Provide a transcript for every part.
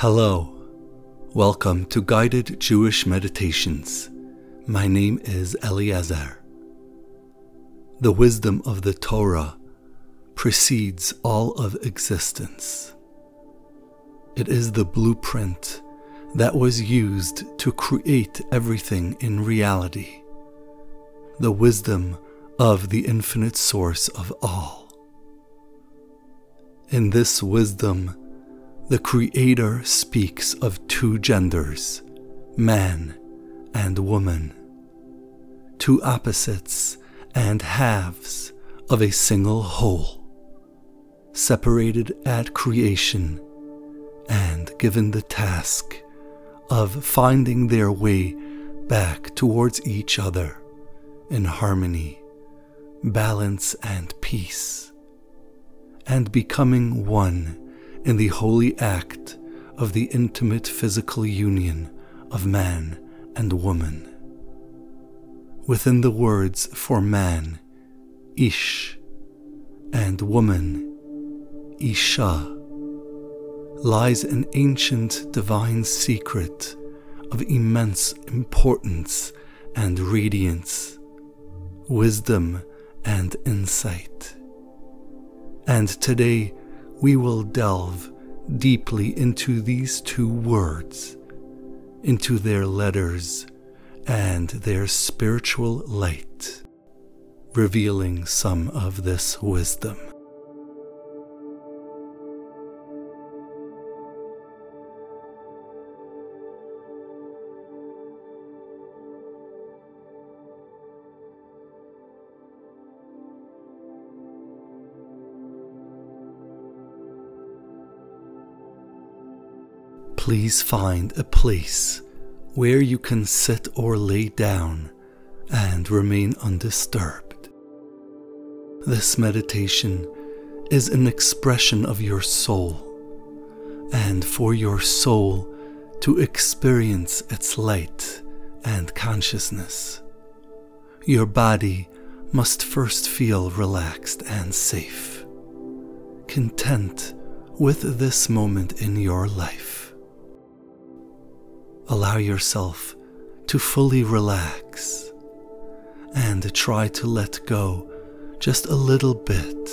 Hello. Welcome to Guided Jewish Meditations. My name is Eliezer. The wisdom of the Torah precedes all of existence. It is the blueprint that was used to create everything in reality, the wisdom of the infinite source of all. In this wisdom, the Creator speaks of two genders, man and woman, two opposites and halves of a single whole, separated at creation and given the task of finding their way back towards each other in harmony, balance, and peace, and becoming one in the holy act of the intimate physical union of man and woman. Within the words for man, Ish, and woman, Isha, lies an ancient divine secret of immense importance and radiance, wisdom and insight. And today we will delve deeply into these two words, into their letters and their spiritual light, revealing some of this wisdom. Please find a place where you can sit or lay down and remain undisturbed. This meditation is an expression of your soul, and for your soul to experience its light and consciousness, your body must first feel relaxed and safe, content with this moment in your life allow yourself to fully relax and try to let go just a little bit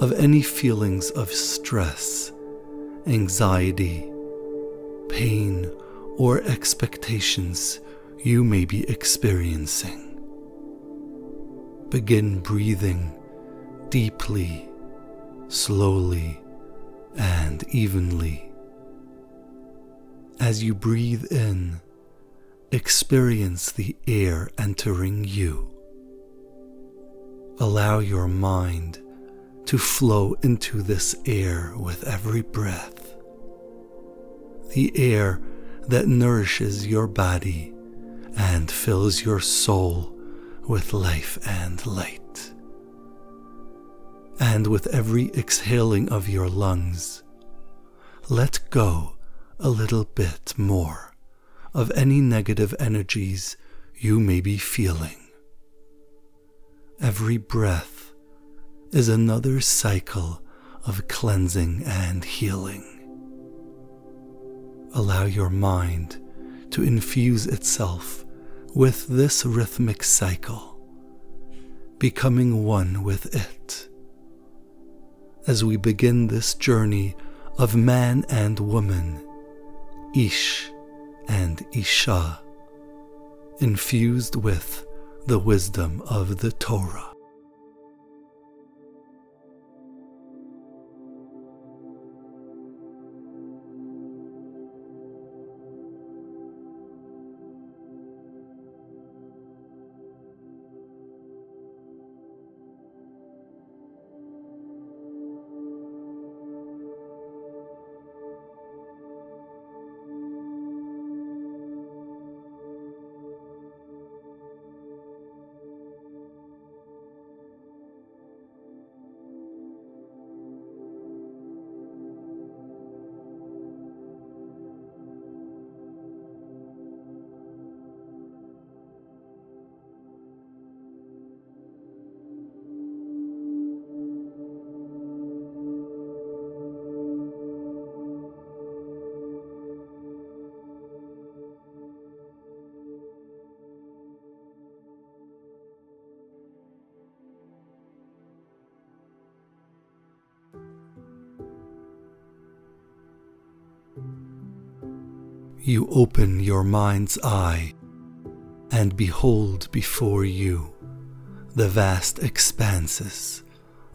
of any feelings of stress, anxiety, pain, or expectations you may be experiencing. Begin breathing deeply, slowly, and evenly. As you breathe in, experience the air entering you. Allow your mind to flow into this air with every breath. The air that nourishes your body and fills your soul with life and light. And with every exhaling of your lungs, let go a little bit more of any negative energies you may be feeling. Every breath is another cycle of cleansing and healing. Allow your mind to infuse itself with this rhythmic cycle, becoming one with it. As we begin this journey of man and woman Ish and Isha, infused with the wisdom of the Torah. You open your mind's eye and behold before you the vast expanses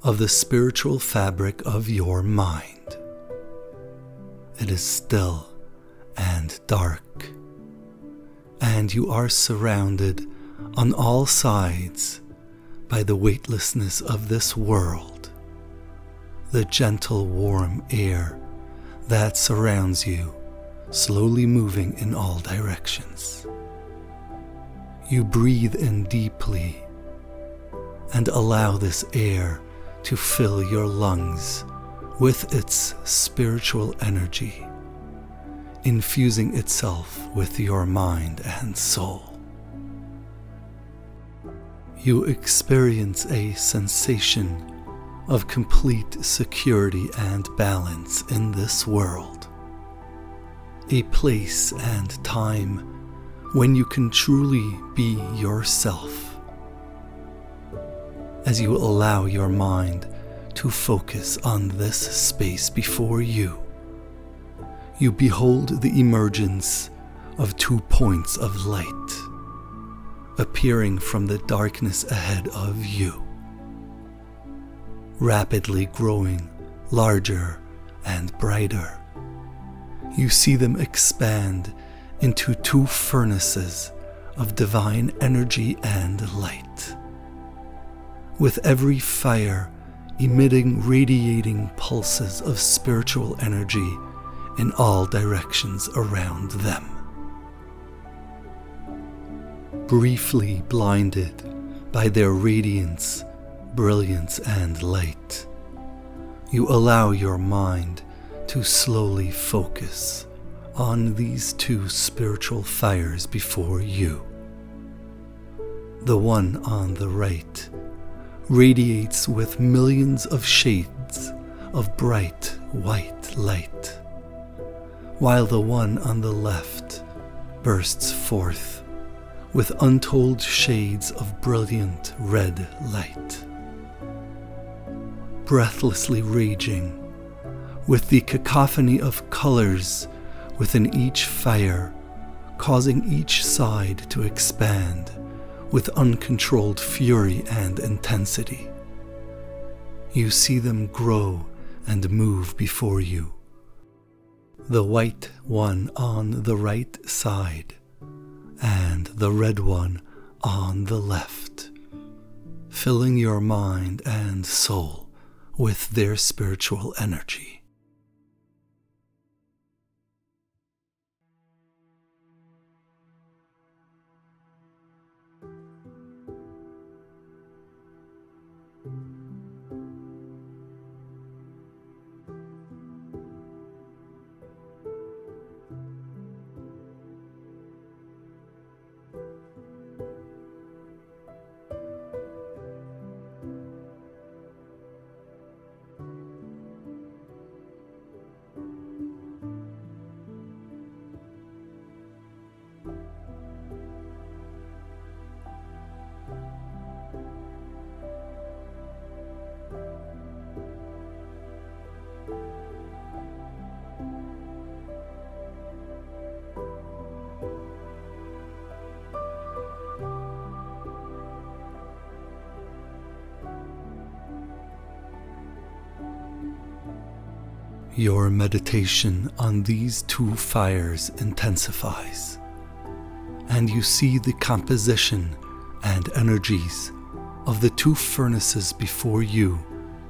of the spiritual fabric of your mind. It is still and dark, and you are surrounded on all sides by the weightlessness of this world, the gentle, warm air that surrounds you slowly moving in all directions. You breathe in deeply and allow this air to fill your lungs with its spiritual energy, infusing itself with your mind and soul. You experience a sensation of complete security and balance in this world a place and time when you can truly be yourself. As you allow your mind to focus on this space before you, you behold the emergence of two points of light appearing from the darkness ahead of you, rapidly growing larger and brighter you see them expand into two furnaces of divine energy and light. With every fire emitting radiating pulses of spiritual energy in all directions around them. Briefly blinded by their radiance, brilliance, and light, you allow your mind to slowly focus on these two spiritual fires before you. The one on the right radiates with millions of shades of bright white light, while the one on the left bursts forth with untold shades of brilliant red light. Breathlessly raging, with the cacophony of colors within each fire, causing each side to expand with uncontrolled fury and intensity. You see them grow and move before you. The white one on the right side, and the red one on the left, filling your mind and soul with their spiritual energy. Your meditation on these two fires intensifies, and you see the composition and energies of the two furnaces before you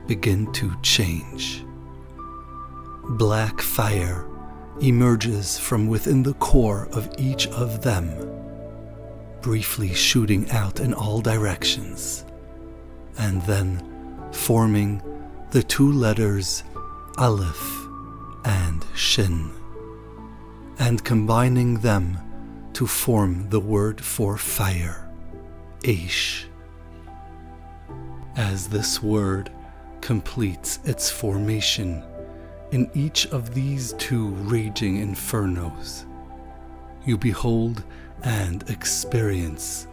begin to change. Black fire emerges from within the core of each of them, briefly shooting out in all directions, and then forming the two letters Aleph and Shin, and combining them to form the word for fire, Aish. As this word completes its formation in each of these two raging infernos, you behold and experience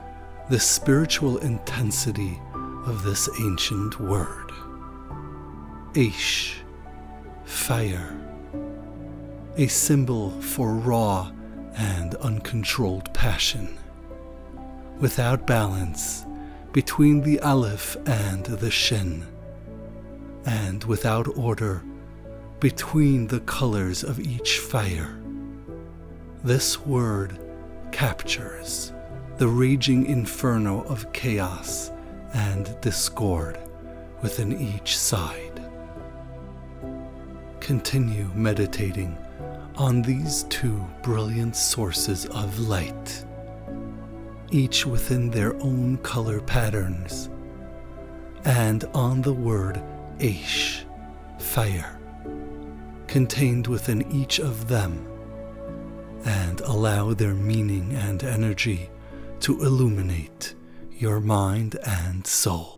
the spiritual intensity of this ancient word. Aish fire, a symbol for raw and uncontrolled passion. Without balance between the Aleph and the Shin, and without order between the colors of each fire. This word captures the raging inferno of chaos and discord within each side. Continue meditating on these two brilliant sources of light, each within their own color patterns, and on the word Aish, fire, contained within each of them, and allow their meaning and energy to illuminate your mind and soul.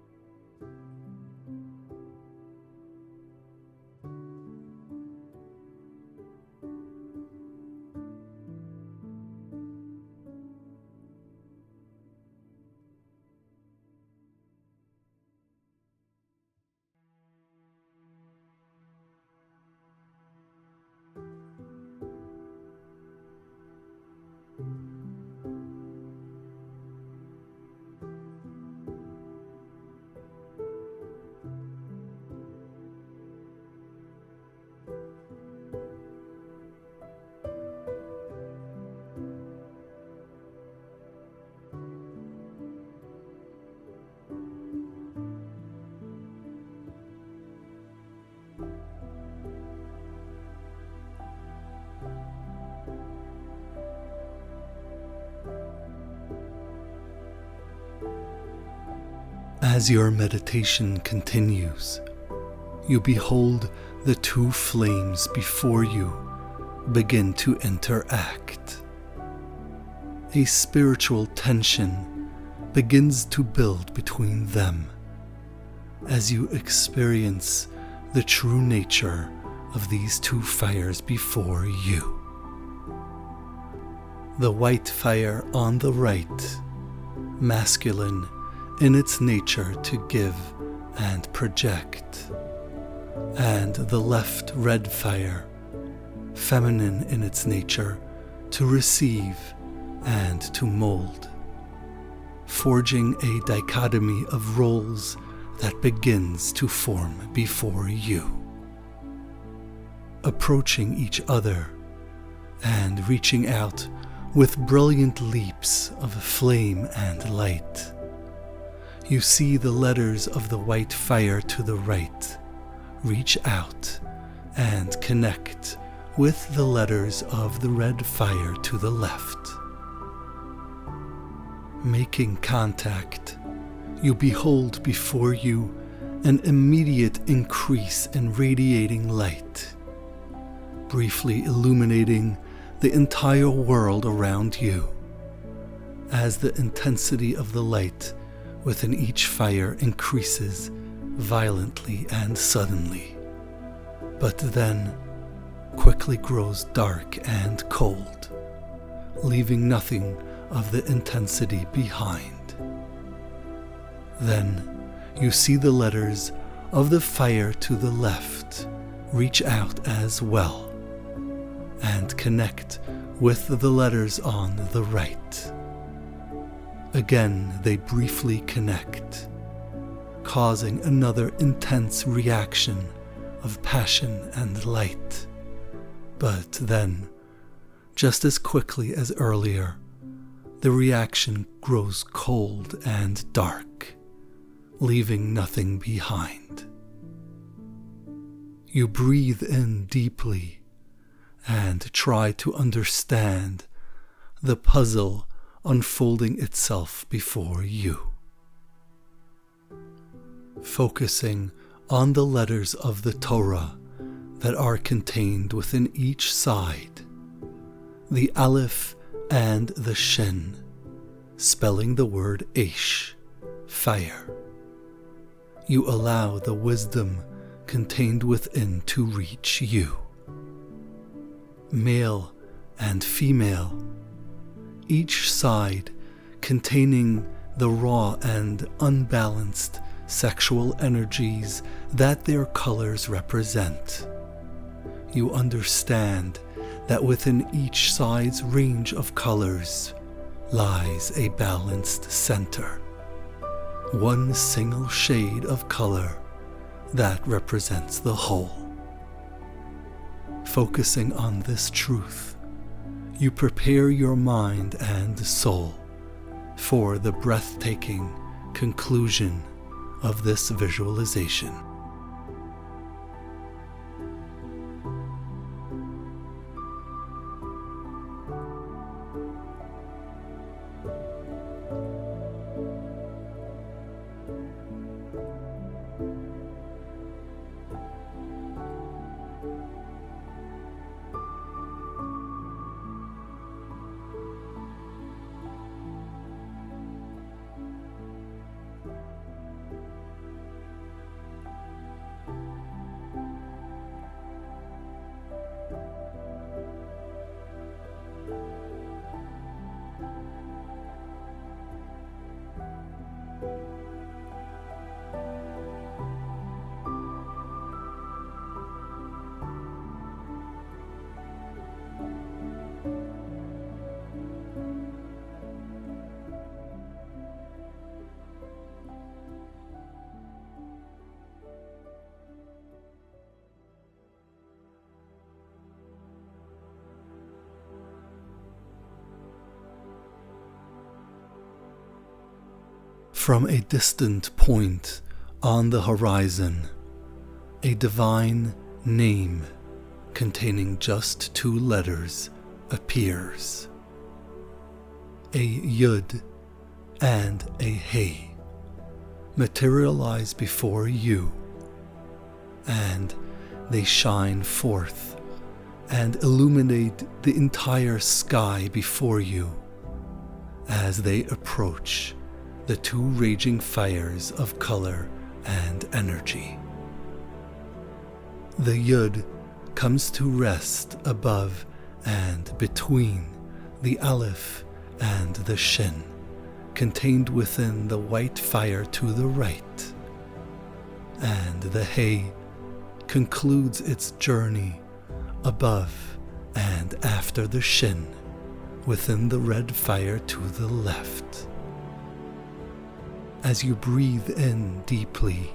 As your meditation continues, you behold the two flames before you begin to interact. A spiritual tension begins to build between them as you experience the true nature of these two fires before you. The white fire on the right, masculine in its nature to give and project, and the left red fire, feminine in its nature to receive and to mold, forging a dichotomy of roles that begins to form before you. Approaching each other and reaching out with brilliant leaps of flame and light you see the letters of the white fire to the right. Reach out and connect with the letters of the red fire to the left. Making contact, you behold before you an immediate increase in radiating light, briefly illuminating the entire world around you. As the intensity of the light within each fire increases violently and suddenly, but then quickly grows dark and cold, leaving nothing of the intensity behind. Then you see the letters of the fire to the left reach out as well and connect with the letters on the right. Again, they briefly connect, causing another intense reaction of passion and light. But then, just as quickly as earlier, the reaction grows cold and dark, leaving nothing behind. You breathe in deeply and try to understand the puzzle unfolding itself before you. Focusing on the letters of the Torah that are contained within each side, the Aleph and the Shin, spelling the word Aish, fire. You allow the wisdom contained within to reach you. Male and female each side containing the raw and unbalanced sexual energies that their colors represent. You understand that within each side's range of colors lies a balanced center. One single shade of color that represents the whole. Focusing on this truth, you prepare your mind and soul for the breathtaking conclusion of this visualization. From a distant point on the horizon, a divine name containing just two letters appears. A Yud and a Hey materialize before you, and they shine forth and illuminate the entire sky before you as they approach the two raging fires of color and energy. The Yud comes to rest above and between the Aleph and the Shin, contained within the white fire to the right. And the Hay concludes its journey above and after the Shin, within the red fire to the left. As you breathe in deeply,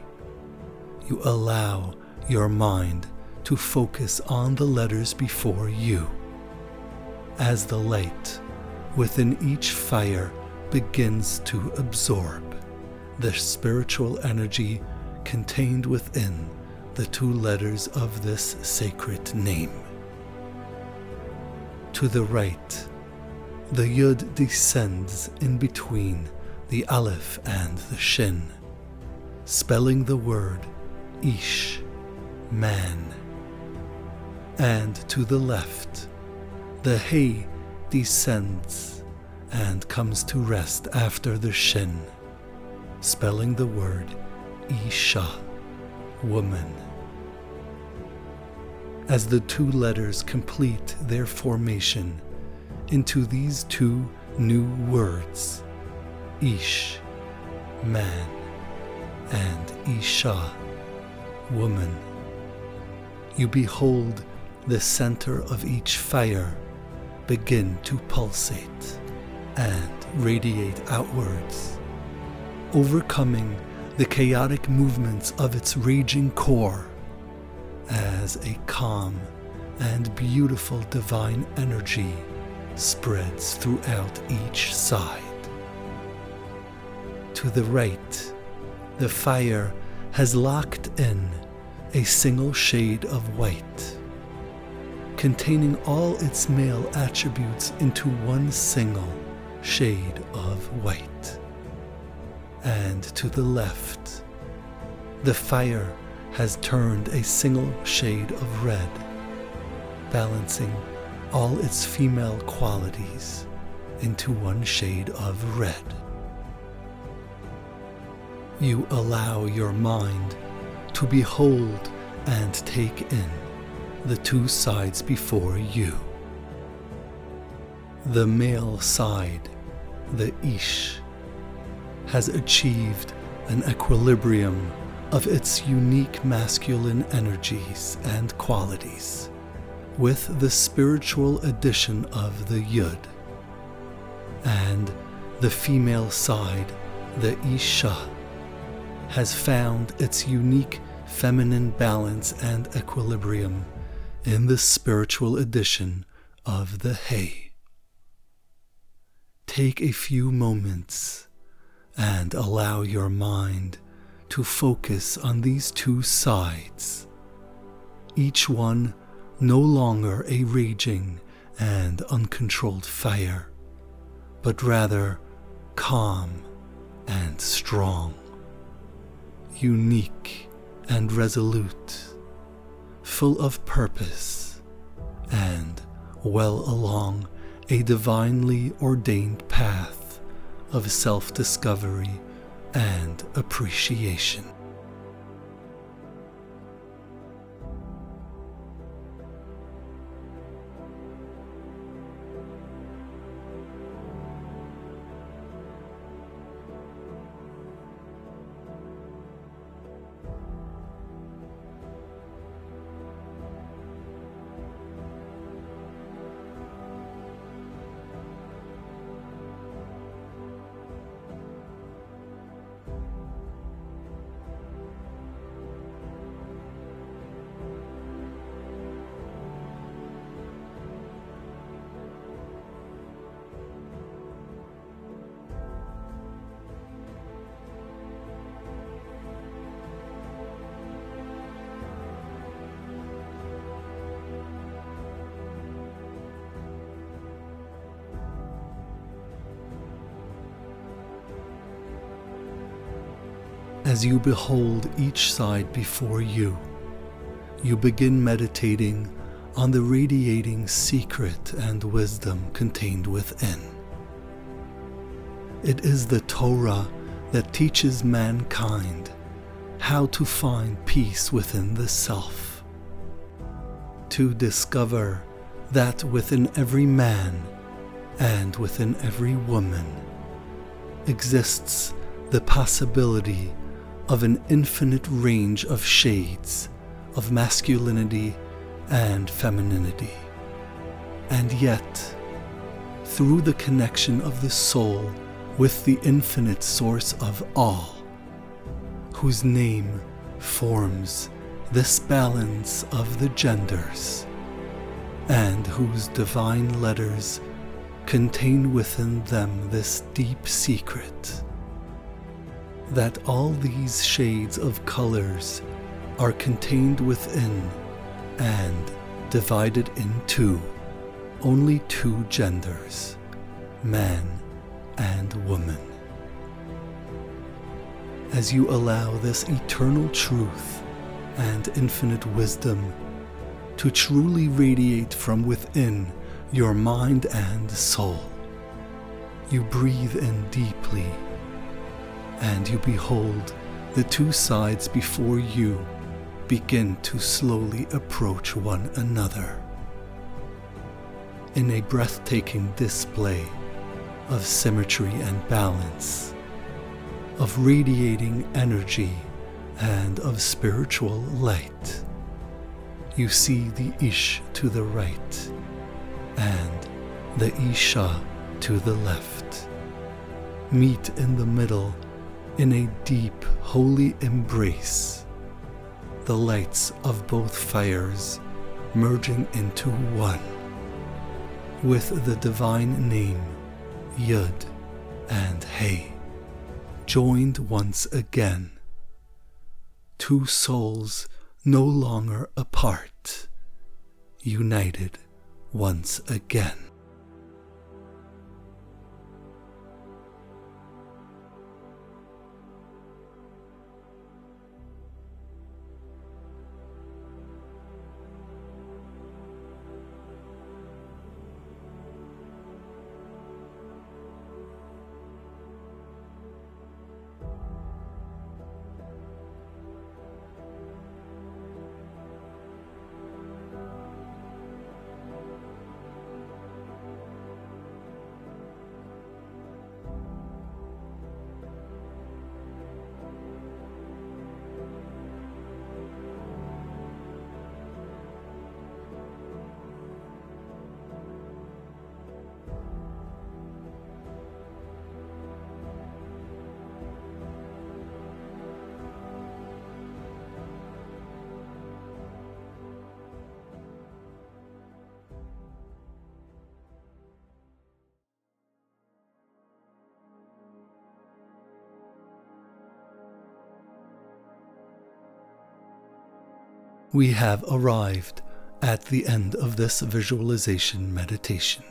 you allow your mind to focus on the letters before you. As the light within each fire begins to absorb the spiritual energy contained within the two letters of this sacred name. To the right, the Yud descends in between the Aleph and the Shin, spelling the word Ish, man. And to the left, the He descends and comes to rest after the Shin, spelling the word Isha, woman. As the two letters complete their formation into these two new words, Ish, man, and Isha, woman. You behold the center of each fire begin to pulsate and radiate outwards, overcoming the chaotic movements of its raging core as a calm and beautiful divine energy spreads throughout each side to the right, the fire has locked in a single shade of white, containing all its male attributes into one single shade of white. And to the left, the fire has turned a single shade of red, balancing all its female qualities into one shade of red you allow your mind to behold and take in the two sides before you. The male side, the Ish, has achieved an equilibrium of its unique masculine energies and qualities with the spiritual addition of the Yud, and the female side, the Isha, has found its unique feminine balance and equilibrium in the spiritual edition of the Hay. Take a few moments and allow your mind to focus on these two sides, each one no longer a raging and uncontrolled fire, but rather calm and strong, unique and resolute, full of purpose, and well along a divinely ordained path of self discovery and appreciation. As you behold each side before you, you begin meditating on the radiating secret and wisdom contained within. It is the Torah that teaches mankind how to find peace within the self, to discover that within every man and within every woman exists the possibility of an infinite range of shades of masculinity and femininity. And yet, through the connection of the soul with the infinite source of all, whose name forms this balance of the genders, and whose divine letters contain within them this deep secret that all these shades of colors are contained within and divided into only two genders, man and woman. As you allow this eternal truth and infinite wisdom to truly radiate from within your mind and soul, you breathe in deeply and you behold the two sides before you begin to slowly approach one another. In a breathtaking display of symmetry and balance, of radiating energy and of spiritual light, you see the Ish to the right and the Isha to the left. Meet in the middle in a deep, holy embrace, the lights of both fires merging into one, with the divine name Yud and Hey, joined once again. Two souls no longer apart, united once again. We have arrived at the end of this visualization meditation.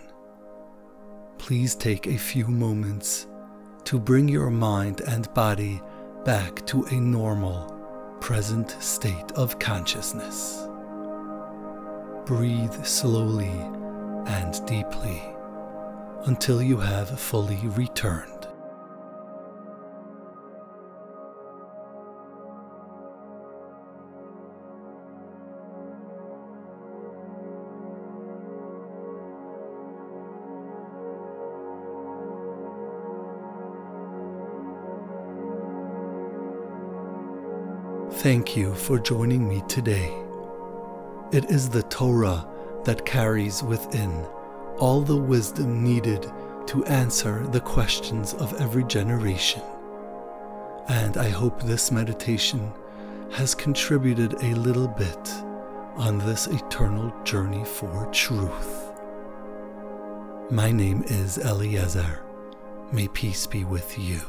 Please take a few moments to bring your mind and body back to a normal, present state of consciousness. Breathe slowly and deeply until you have fully returned. Thank you for joining me today. It is the Torah that carries within all the wisdom needed to answer the questions of every generation. And I hope this meditation has contributed a little bit on this eternal journey for truth. My name is Eliezer. May peace be with you.